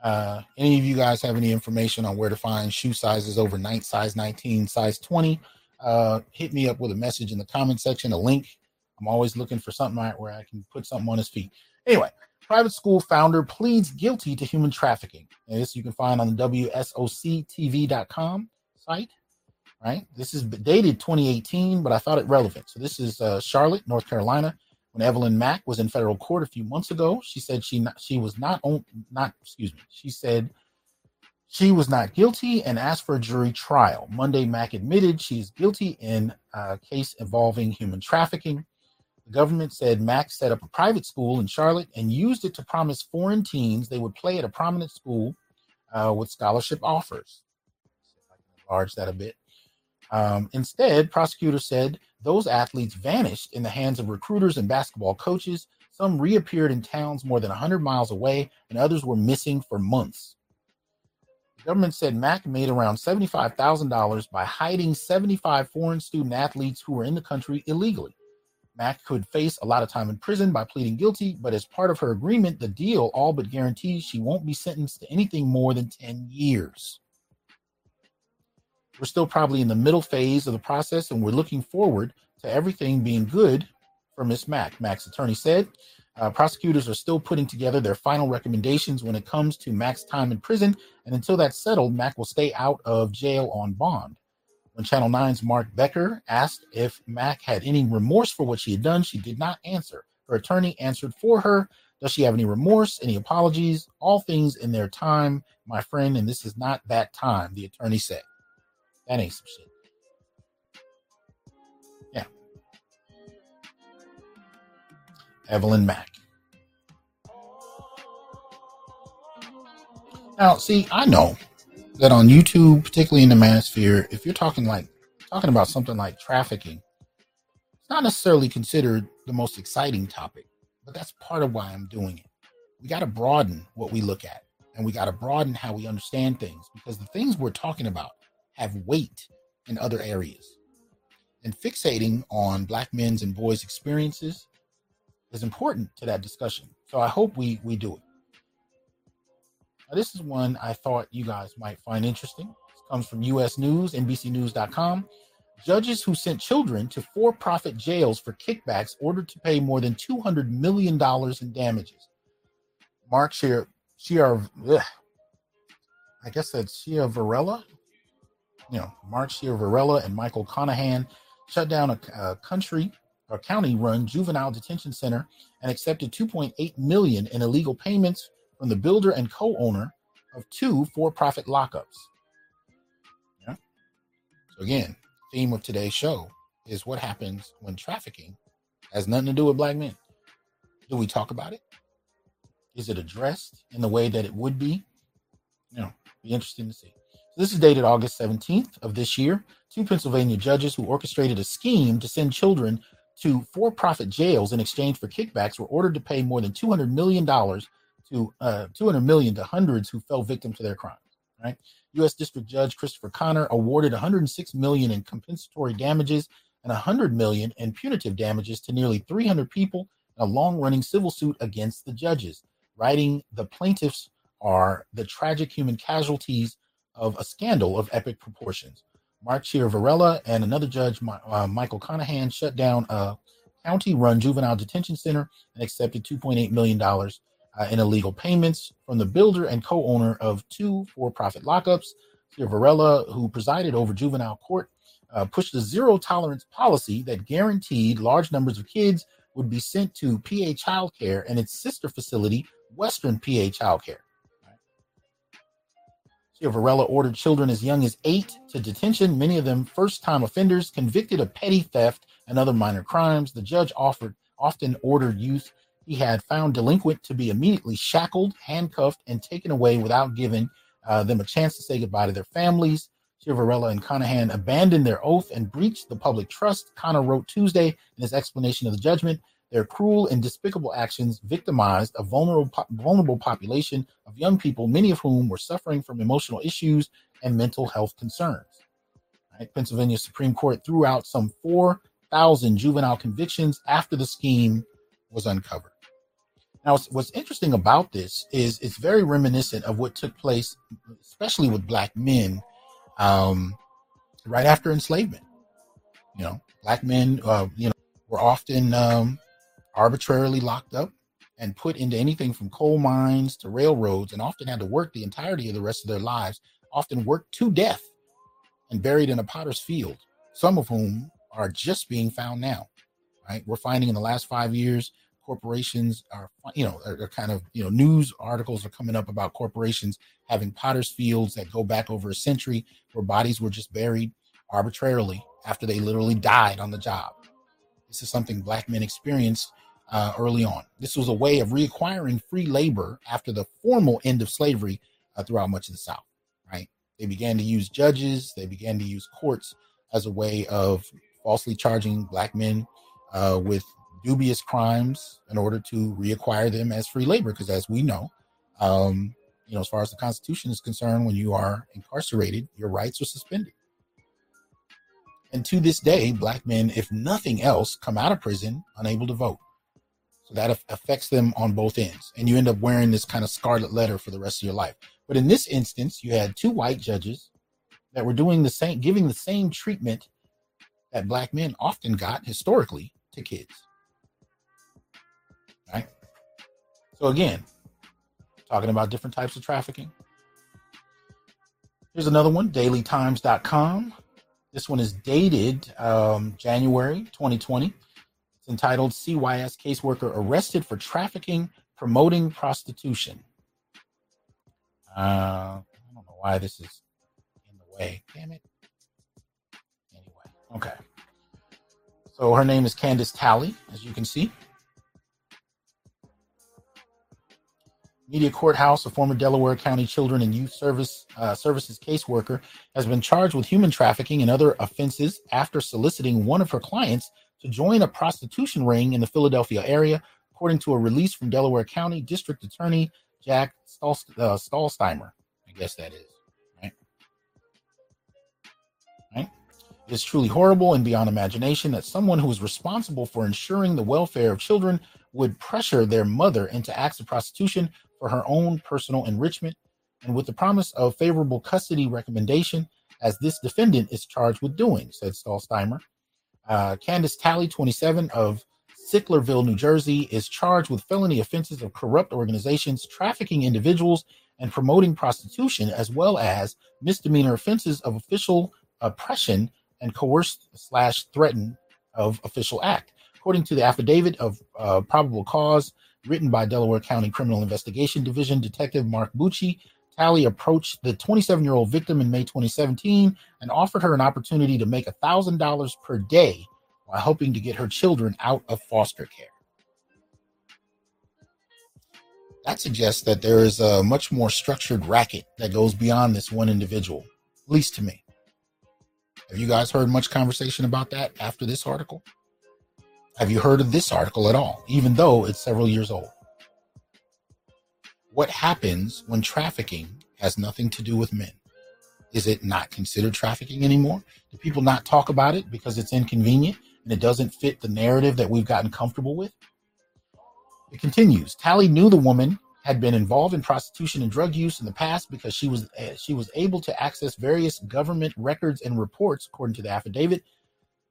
S1: Uh, any of you guys have any information on where to find shoe sizes over night size 19, size 20? Uh, hit me up with a message in the comment section, a link. I'm always looking for something where I can put something on his feet. Anyway, private school founder pleads guilty to human trafficking. And this you can find on the WSOCTV.com site right? This is dated 2018, but I thought it relevant. So this is uh, Charlotte, North Carolina. When Evelyn Mack was in federal court a few months ago, she said she not, she was not on, not excuse me. She said she was not guilty and asked for a jury trial. Monday, Mack admitted she is guilty in a case involving human trafficking. The government said Mack set up a private school in Charlotte and used it to promise foreign teens they would play at a prominent school uh, with scholarship offers. I can enlarge that a bit. Um, instead, prosecutors said those athletes vanished in the hands of recruiters and basketball coaches. Some reappeared in towns more than 100 miles away, and others were missing for months. The government said Mack made around $75,000 by hiding 75 foreign student athletes who were in the country illegally. Mack could face a lot of time in prison by pleading guilty, but as part of her agreement, the deal all but guarantees she won't be sentenced to anything more than 10 years. We're still probably in the middle phase of the process, and we're looking forward to everything being good for Miss Mack. Mack's attorney said uh, prosecutors are still putting together their final recommendations when it comes to Mack's time in prison, and until that's settled, Mack will stay out of jail on bond. When Channel 9's Mark Becker asked if Mack had any remorse for what she had done, she did not answer. Her attorney answered for her. Does she have any remorse, any apologies? All things in their time, my friend, and this is not that time, the attorney said. That ain't some shit. Yeah. Evelyn Mack. Now, see, I know that on YouTube, particularly in the manosphere, if you're talking like talking about something like trafficking, it's not necessarily considered the most exciting topic, but that's part of why I'm doing it. We got to broaden what we look at and we got to broaden how we understand things because the things we're talking about have weight in other areas. And fixating on black men's and boys' experiences is important to that discussion. So I hope we we do it. Now, this is one I thought you guys might find interesting. This comes from US News, NBCNews.com. Judges who sent children to for profit jails for kickbacks ordered to pay more than $200 million in damages. Mark Shear, Shear, I guess that's Ciavarella. You know, Mark Ciavarella and Michael Conahan shut down a, a country or county run juvenile detention center and accepted 2.8 million in illegal payments from the builder and co-owner of two for-profit lockups. Yeah. So again, theme of today's show is what happens when trafficking has nothing to do with black men. Do we talk about it? Is it addressed in the way that it would be? You know, be interesting to see. This is dated August 17th of this year. Two Pennsylvania judges who orchestrated a scheme to send children to for-profit jails in exchange for kickbacks were ordered to pay more than 200 million dollars to uh, 200 million to hundreds who fell victim to their crimes. Right. U.S. District Judge Christopher Connor awarded 106 million in compensatory damages and 100 million in punitive damages to nearly 300 people in a long-running civil suit against the judges, writing the plaintiffs are the tragic human casualties of a scandal of epic proportions. Mark Varela and another judge, uh, Michael Conahan, shut down a county-run juvenile detention center and accepted 2.8 million dollars uh, in illegal payments from the builder and co-owner of two for-profit lockups. Varela, who presided over juvenile court, uh, pushed a zero-tolerance policy that guaranteed large numbers of kids would be sent to PA Childcare and its sister facility, Western PA Childcare. Varela ordered children as young as eight to detention, many of them first time offenders convicted of petty theft and other minor crimes. The judge offered often ordered youth he had found delinquent to be immediately shackled, handcuffed, and taken away without giving uh, them a chance to say goodbye to their families. Ciavarella and Conahan abandoned their oath and breached the public trust. Connor wrote Tuesday in his explanation of the judgment their cruel and despicable actions victimized a vulnerable, vulnerable population of young people, many of whom were suffering from emotional issues and mental health concerns. Right? Pennsylvania Supreme Court threw out some 4,000 juvenile convictions after the scheme was uncovered. Now, what's interesting about this is it's very reminiscent of what took place, especially with black men, um, right after enslavement. You know, black men, uh, you know, were often um, arbitrarily locked up and put into anything from coal mines to railroads and often had to work the entirety of the rest of their lives, often worked to death and buried in a potter's field, some of whom are just being found now. Right? We're finding in the last five years, corporations are, you know, are, are kind of, you know, news articles are coming up about corporations having potter's fields that go back over a century where bodies were just buried arbitrarily after they literally died on the job. This is something black men experienced uh, early on. This was a way of reacquiring free labor after the formal end of slavery uh, throughout much of the South, right? They began to use judges, they began to use courts as a way of falsely charging black men uh, with dubious crimes in order to reacquire them as free labor. Because as we know, um, you know, as far as the Constitution is concerned, when you are incarcerated, your rights are suspended. And to this day, black men, if nothing else, come out of prison unable to vote. So that affects them on both ends. And you end up wearing this kind of scarlet letter for the rest of your life. But in this instance, you had two white judges that were doing the same, giving the same treatment that black men often got historically to kids. Right? So again, talking about different types of trafficking. Here's another one, dailytimes.com. This one is dated um, January 2020. It's entitled CYS Caseworker Arrested for Trafficking, Promoting Prostitution. Uh, I don't know why this is in the way. Damn it. Anyway, okay. So her name is Candice Talley, as you can see. Media Courthouse, a former Delaware County Children and Youth Service uh, Services caseworker, has been charged with human trafficking and other offenses after soliciting one of her clients to join a prostitution ring in the Philadelphia area, according to a release from Delaware County District Attorney Jack Stol- uh. I guess that is right. Right. It is truly horrible and beyond imagination that someone who is responsible for ensuring the welfare of children would pressure their mother into acts of prostitution for her own personal enrichment, and with the promise of favorable custody recommendation, as this defendant is charged with doing, said Stollsteimer. Uh, Candice Talley, 27, of Sicklerville, New Jersey, is charged with felony offenses of corrupt organizations, trafficking individuals, and promoting prostitution, as well as misdemeanor offenses of official oppression and coerced slash threatened of official act. According to the affidavit of uh, probable cause written by Delaware County Criminal Investigation Division Detective Mark Bucci, Talley approached the 27 year old victim in May 2017 and offered her an opportunity to make $1,000 per day while hoping to get her children out of foster care. That suggests that there is a much more structured racket that goes beyond this one individual, at least to me. Have you guys heard much conversation about that after this article? Have you heard of this article at all, even though it's several years old? What happens when trafficking has nothing to do with men? Is it not considered trafficking anymore? Do people not talk about it because it's inconvenient and it doesn't fit the narrative that we've gotten comfortable with? It continues. Talley knew the woman had been involved in prostitution and drug use in the past because she was uh, she was able to access various government records and reports, according to the affidavit,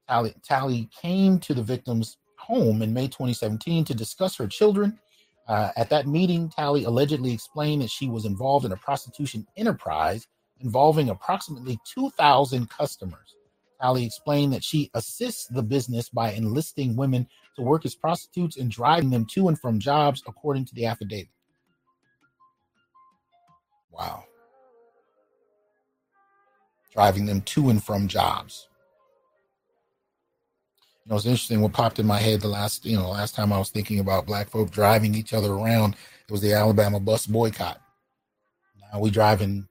S1: Talley, Talley came to the victim's home in May 2017 to discuss her children. Uh, at that meeting, Talley allegedly explained that she was involved in a prostitution enterprise involving approximately 2,000 customers. Talley explained that she assists the business by enlisting women to work as prostitutes and driving them to and from jobs, according to the affidavit. Wow. Driving them to and from jobs you know, it's interesting what popped in my head the last, you know, last time I was thinking about black folk driving each other around. It was the Alabama bus boycott. Now we driving.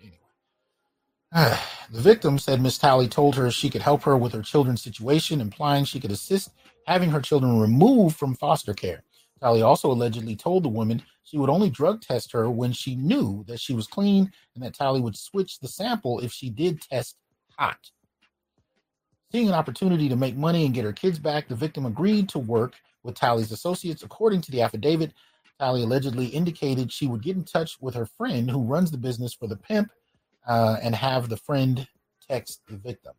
S1: Anyway. the victim said Miss Talley told her she could help her with her children's situation, implying she could assist having her children removed from foster care. Talley also allegedly told the woman she would only drug test her when she knew that she was clean and that Talley would switch the sample if she did test hot. Seeing an opportunity to make money and get her kids back, the victim agreed to work with Talley's associates. According to the affidavit, Tally allegedly indicated she would get in touch with her friend who runs the business for the pimp uh, and have the friend text the victim.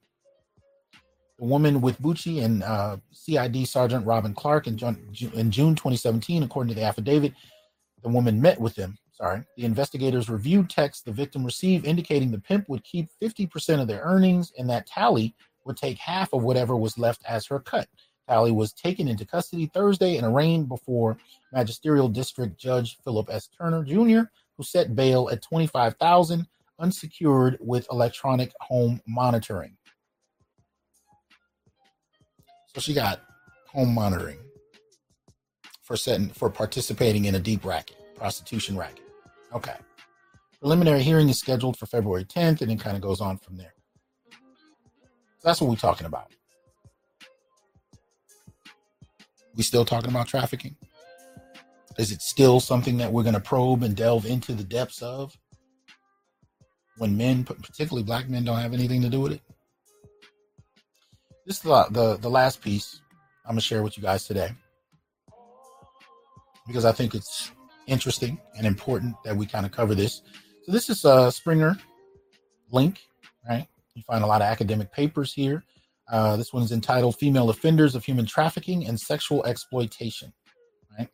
S1: The woman with Bucci and uh, CID Sergeant Robin Clark in, June, in June 2017, according to the affidavit, the woman met with them. Sorry. The investigators reviewed texts the victim received indicating the pimp would keep 50% of their earnings and that Talley would take half of whatever was left as her cut. Talley was taken into custody Thursday and arraigned before Magisterial District Judge Philip S. Turner Jr., who set bail at 25000 unsecured with electronic home monitoring. So she got home monitoring for setting for participating in a deep racket, prostitution racket. Okay. Preliminary hearing is scheduled for February 10th, and it kind of goes on from there. That's what we're talking about. We still talking about trafficking? Is it still something that we're going to probe and delve into the depths of? When men, particularly black men, don't have anything to do with it. This is the, the, the last piece I'm going to share with you guys today because I think it's interesting and important that we kind of cover this. So this is a Springer link, right? You find a lot of academic papers here. Uh, this one's entitled Female Offenders of Human Trafficking and Sexual Exploitation. Right?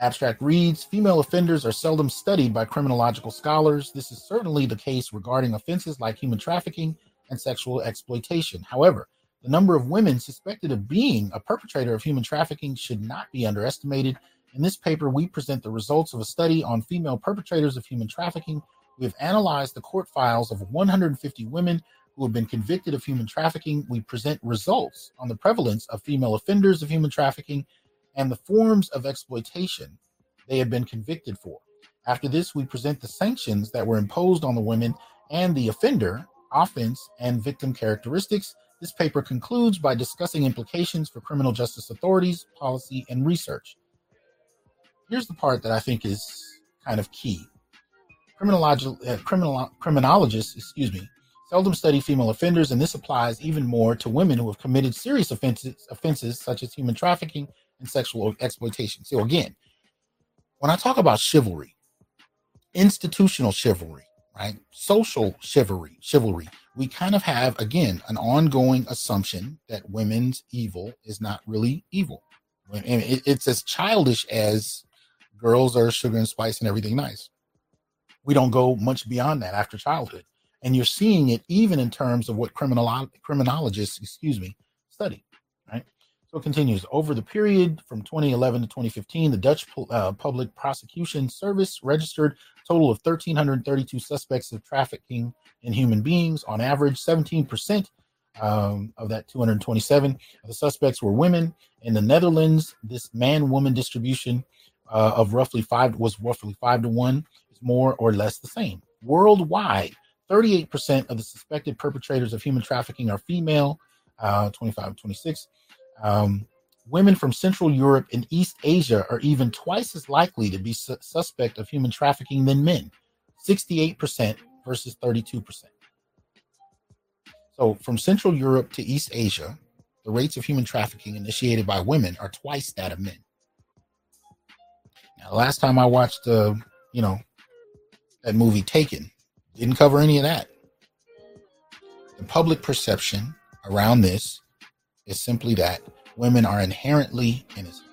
S1: Abstract reads Female offenders are seldom studied by criminological scholars. This is certainly the case regarding offenses like human trafficking and sexual exploitation. However, the number of women suspected of being a perpetrator of human trafficking should not be underestimated. In this paper, we present the results of a study on female perpetrators of human trafficking. We have analyzed the court files of 150 women who have been convicted of human trafficking. We present results on the prevalence of female offenders of human trafficking and the forms of exploitation they have been convicted for. After this, we present the sanctions that were imposed on the women and the offender, offense, and victim characteristics. This paper concludes by discussing implications for criminal justice authorities, policy, and research. Here's the part that I think is kind of key. Criminolog- uh, criminologists, excuse me, seldom study female offenders, and this applies even more to women who have committed serious offenses, offenses such as human trafficking and sexual exploitation. So, again, when I talk about chivalry, institutional chivalry, right? Social chivalry, chivalry. We kind of have again an ongoing assumption that women's evil is not really evil. And It's as childish as girls are sugar and spice and everything nice. We don't go much beyond that after childhood, and you're seeing it even in terms of what criminal criminologists, excuse me, study. Right. So it continues over the period from 2011 to 2015. The Dutch uh, Public Prosecution Service registered a total of 1,332 suspects of trafficking in human beings. On average, 17% um, of that 227 of the suspects were women. In the Netherlands, this man-woman distribution uh, of roughly five was roughly five to one. Is more or less the same. Worldwide, 38% of the suspected perpetrators of human trafficking are female, uh, 25 26. Um, women from Central Europe and East Asia are even twice as likely to be su- suspect of human trafficking than men, 68% versus 32%. So, from Central Europe to East Asia, the rates of human trafficking initiated by women are twice that of men. Now, last time I watched, uh, you know, that movie Taken, didn't cover any of that. The public perception around this is simply that women are inherently innocent.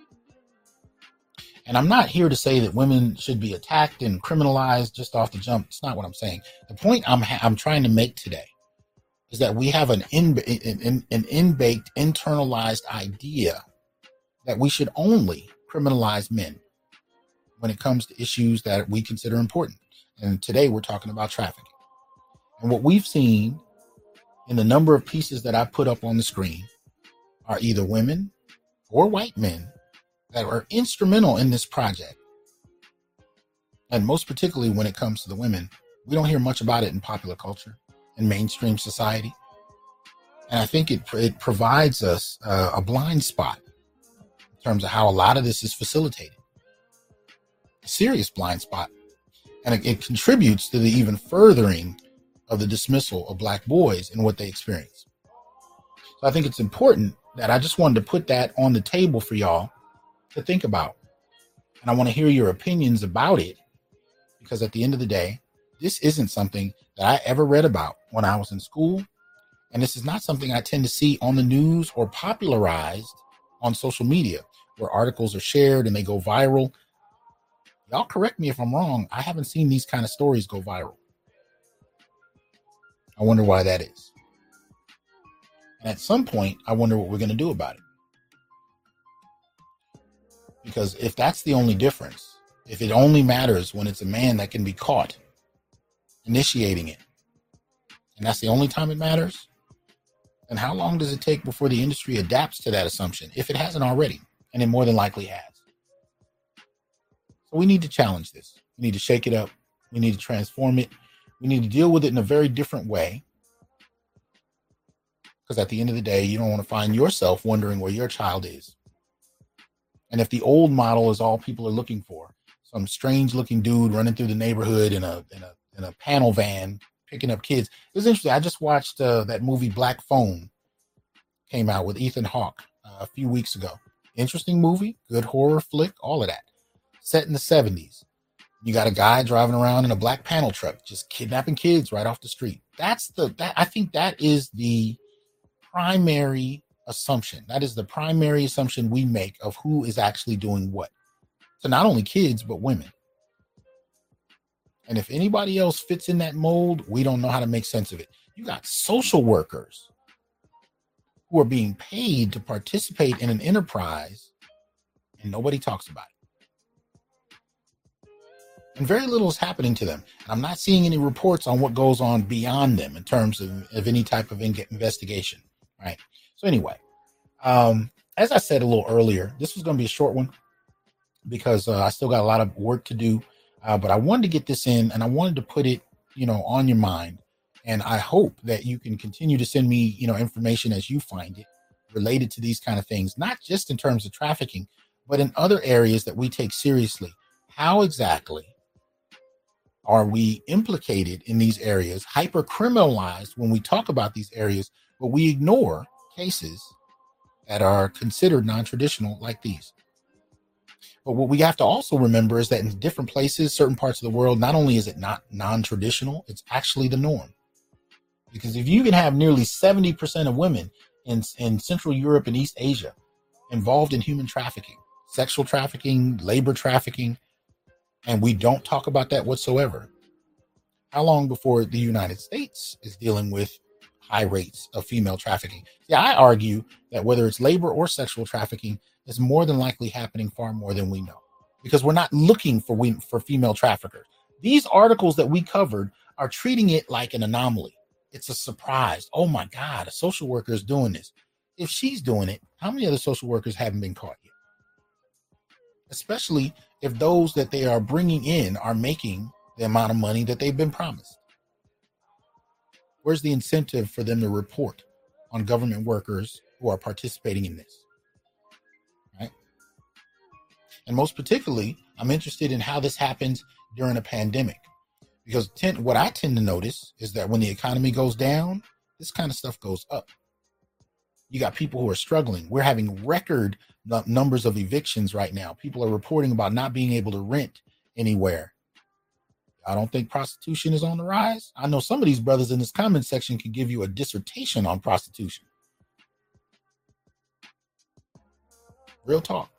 S1: And I'm not here to say that women should be attacked and criminalized just off the jump. It's not what I'm saying. The point I'm ha- I'm trying to make today is that we have an in, an, an in-baked internalized idea that we should only criminalize men when it comes to issues that we consider important. And today we're talking about trafficking. And what we've seen in the number of pieces that I put up on the screen are either women or white men that are instrumental in this project. And most particularly when it comes to the women, we don't hear much about it in popular culture and mainstream society. And I think it, it provides us uh, a blind spot in terms of how a lot of this is facilitated. A serious blind spot. And it, it contributes to the even furthering of the dismissal of black boys and what they experience. So I think it's important that I just wanted to put that on the table for y'all to think about. And I want to hear your opinions about it because at the end of the day, this isn't something that I ever read about when I was in school. And this is not something I tend to see on the news or popularized on social media where articles are shared and they go viral. Y'all correct me if I'm wrong. I haven't seen these kind of stories go viral. I wonder why that is. And at some point, I wonder what we're going to do about it. Because if that's the only difference, if it only matters when it's a man that can be caught initiating it, and that's the only time it matters, then how long does it take before the industry adapts to that assumption, if it hasn't already? And it more than likely has. So we need to challenge this. We need to shake it up. We need to transform it. We need to deal with it in a very different way because at the end of the day, you don't want to find yourself wondering where your child is. And if the old model is all people are looking for, some strange looking dude running through the neighborhood in a in a in a panel van picking up kids. It was interesting. I just watched uh, that movie Black Phone came out with Ethan Hawke uh, a few weeks ago. Interesting movie, good horror flick, all of that. Set in the 70s. You got a guy driving around in a black panel truck just kidnapping kids right off the street. That's the that I think that is the primary assumption. That is the primary assumption we make of who is actually doing what So not only kids, but women. And if anybody else fits in that mold, we don't know how to make sense of it. You got social workers who are being paid to participate in an enterprise, and nobody talks about it. And very little is happening to them. And I'm not seeing any reports on what goes on beyond them in terms of, of any type of in- investigation right? So anyway, um, as I said a little earlier, this was going to be a short one. because uh, I still got a lot of work to do. Uh, but I wanted to get this in and I wanted to put it, you know, on your mind. And I hope that you can continue to send me, you know, information as you find it related to these kind of things, not just in terms of trafficking, but in other areas that we take seriously. How exactly are we implicated in these areas, hyper criminalized when we talk about these areas, but we ignore cases that are considered non traditional like these? But what we have to also remember is that in different places, certain parts of the world, not only is it not non traditional, it's actually the norm. Because if you can have nearly 70% of women in, in Central Europe and East Asia involved in human trafficking, sexual trafficking, labor trafficking, and we don't talk about that whatsoever, how long before the United States is dealing with high rates of female trafficking? Yeah, I argue that whether it's labor or sexual trafficking, is more than likely happening far more than we know because we're not looking for we, for female traffickers. These articles that we covered are treating it like an anomaly. It's a surprise. Oh my God, a social worker is doing this. If she's doing it, how many other social workers haven't been caught yet? Especially if those that they are bringing in are making the amount of money that they've been promised. Where's the incentive for them to report on government workers who are participating in this? Right? And most particularly, I'm interested in how this happens during a pandemic. Because tend, what I tend to notice is that when the economy goes down, this kind of stuff goes up. You got people who are struggling. We're having record numbers of evictions right now. People are reporting about not being able to rent anywhere. I don't think prostitution is on the rise. I know some of these brothers in this comment section can give you a dissertation on prostitution. Real talk.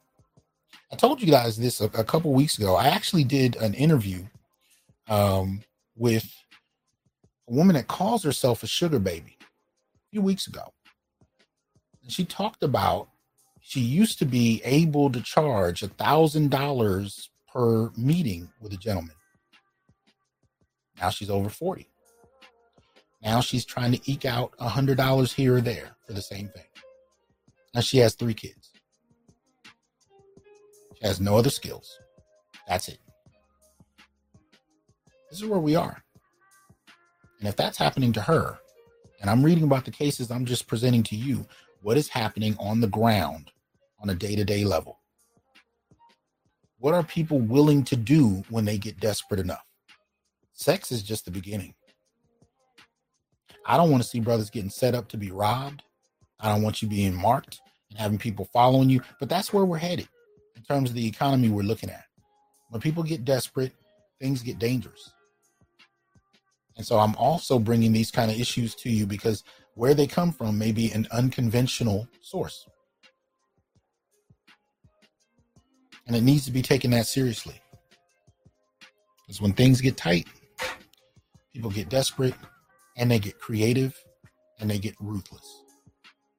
S1: I told you guys this a, a couple weeks ago. I actually did an interview um, with a woman that calls herself a sugar baby a few weeks ago. And she talked about she used to be able to charge a thousand dollars per meeting with a gentleman. Now she's over 40. Now she's trying to eke out a hundred dollars here or there for the same thing. Now she has three kids She has no other skills. That's it. This is where we are. And if that's happening to her, and I'm reading about the cases I'm just presenting to you, what is happening on the ground on a day to day level? What are people willing to do when they get desperate enough? Sex is just the beginning. I don't want to see brothers getting set up to be robbed. I don't want you being marked and having people following you, but that's where we're headed in terms of the economy we're looking at. When people get desperate, things get dangerous. And so I'm also bringing these kind of issues to you because where they come from may be an unconventional source. And it needs to be taken that seriously. Because when things get tight, people get desperate and they get creative and they get ruthless.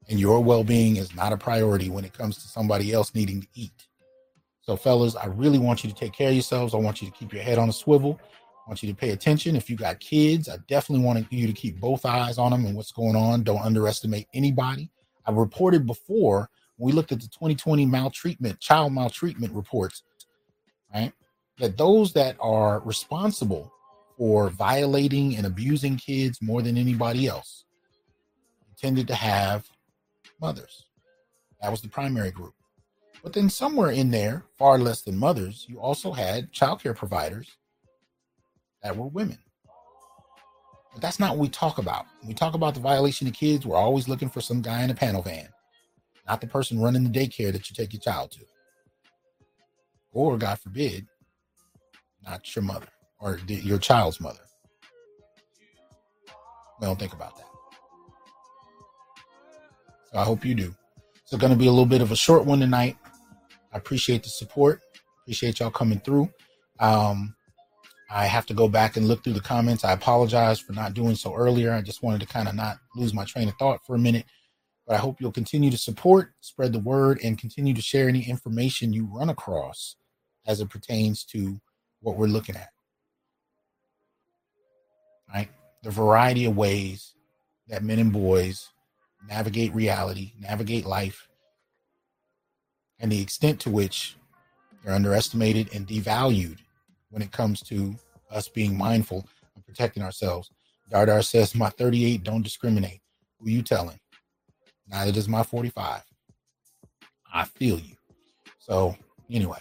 S1: And your well being is not a priority when it comes to somebody else needing to eat. So, fellas, I really want you to take care of yourselves. I want you to keep your head on a swivel. I want you to pay attention. If you got kids, I definitely want you to keep both eyes on them and what's going on. Don't underestimate anybody. I've reported before we looked at the 2020 maltreatment, child maltreatment reports, right? That those that are responsible for violating and abusing kids more than anybody else tended to have mothers. That was the primary group. But then somewhere in there, far less than mothers, you also had childcare providers that were women. But that's not what we talk about. When we talk about the violation of kids, we're always looking for some guy in a panel van, not the person running the daycare that you take your child to. Or, God forbid, not your mother or your child's mother. Don't think about that. So I hope you do. It's going to be a little bit of a short one tonight. I appreciate the support. Appreciate y'all coming through. Um, I have to go back and look through the comments. I apologize for not doing so earlier. I just wanted to kind of not lose my train of thought for a minute. But I hope you'll continue to support, spread the word, and continue to share any information you run across as it pertains to what we're looking at. Right? The variety of ways that men and boys navigate reality, navigate life, and the extent to which They're underestimated and devalued when it comes to us being mindful of protecting ourselves. Dardar says, My 38 don't discriminate. Who you telling? Neither does my 45. I feel you. So, anyway,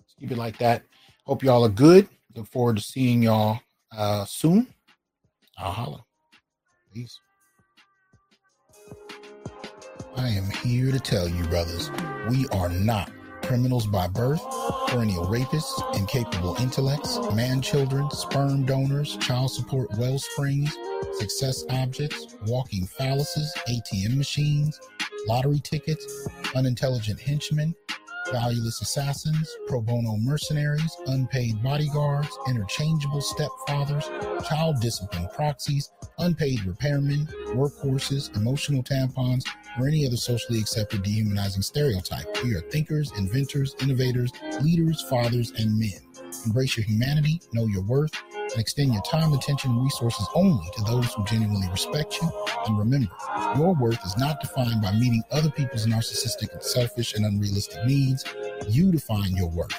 S1: let's keep it like that. Hope y'all are good. Look forward to seeing y'all uh, soon. I'll holla. Peace. I am here to tell you, brothers, we are not criminals by birth, perennial rapists, incapable intellects, man children, sperm donors, child support well springs, success objects, walking phalluses, ATM machines, lottery tickets, unintelligent henchmen, valueless assassins, pro bono mercenaries, unpaid bodyguards, interchangeable stepfathers, child discipline proxies, unpaid repairmen, workhorses, emotional tampons, or any other socially accepted dehumanizing stereotype. We are thinkers, inventors, innovators, leaders, fathers, and men. Embrace your humanity, know your worth, and extend your time, attention, and resources only to those who genuinely respect you. And remember, your worth is not defined by meeting other people's narcissistic, selfish, and unrealistic needs. You define your worth.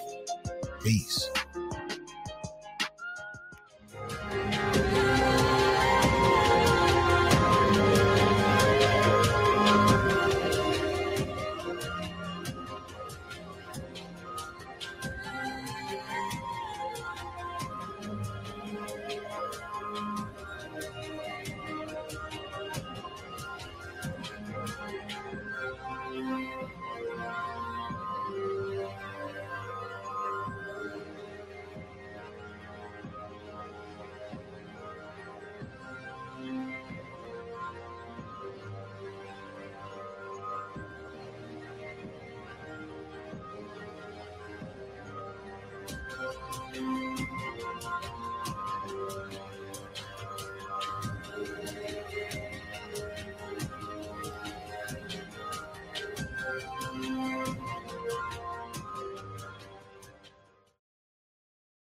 S1: Peace.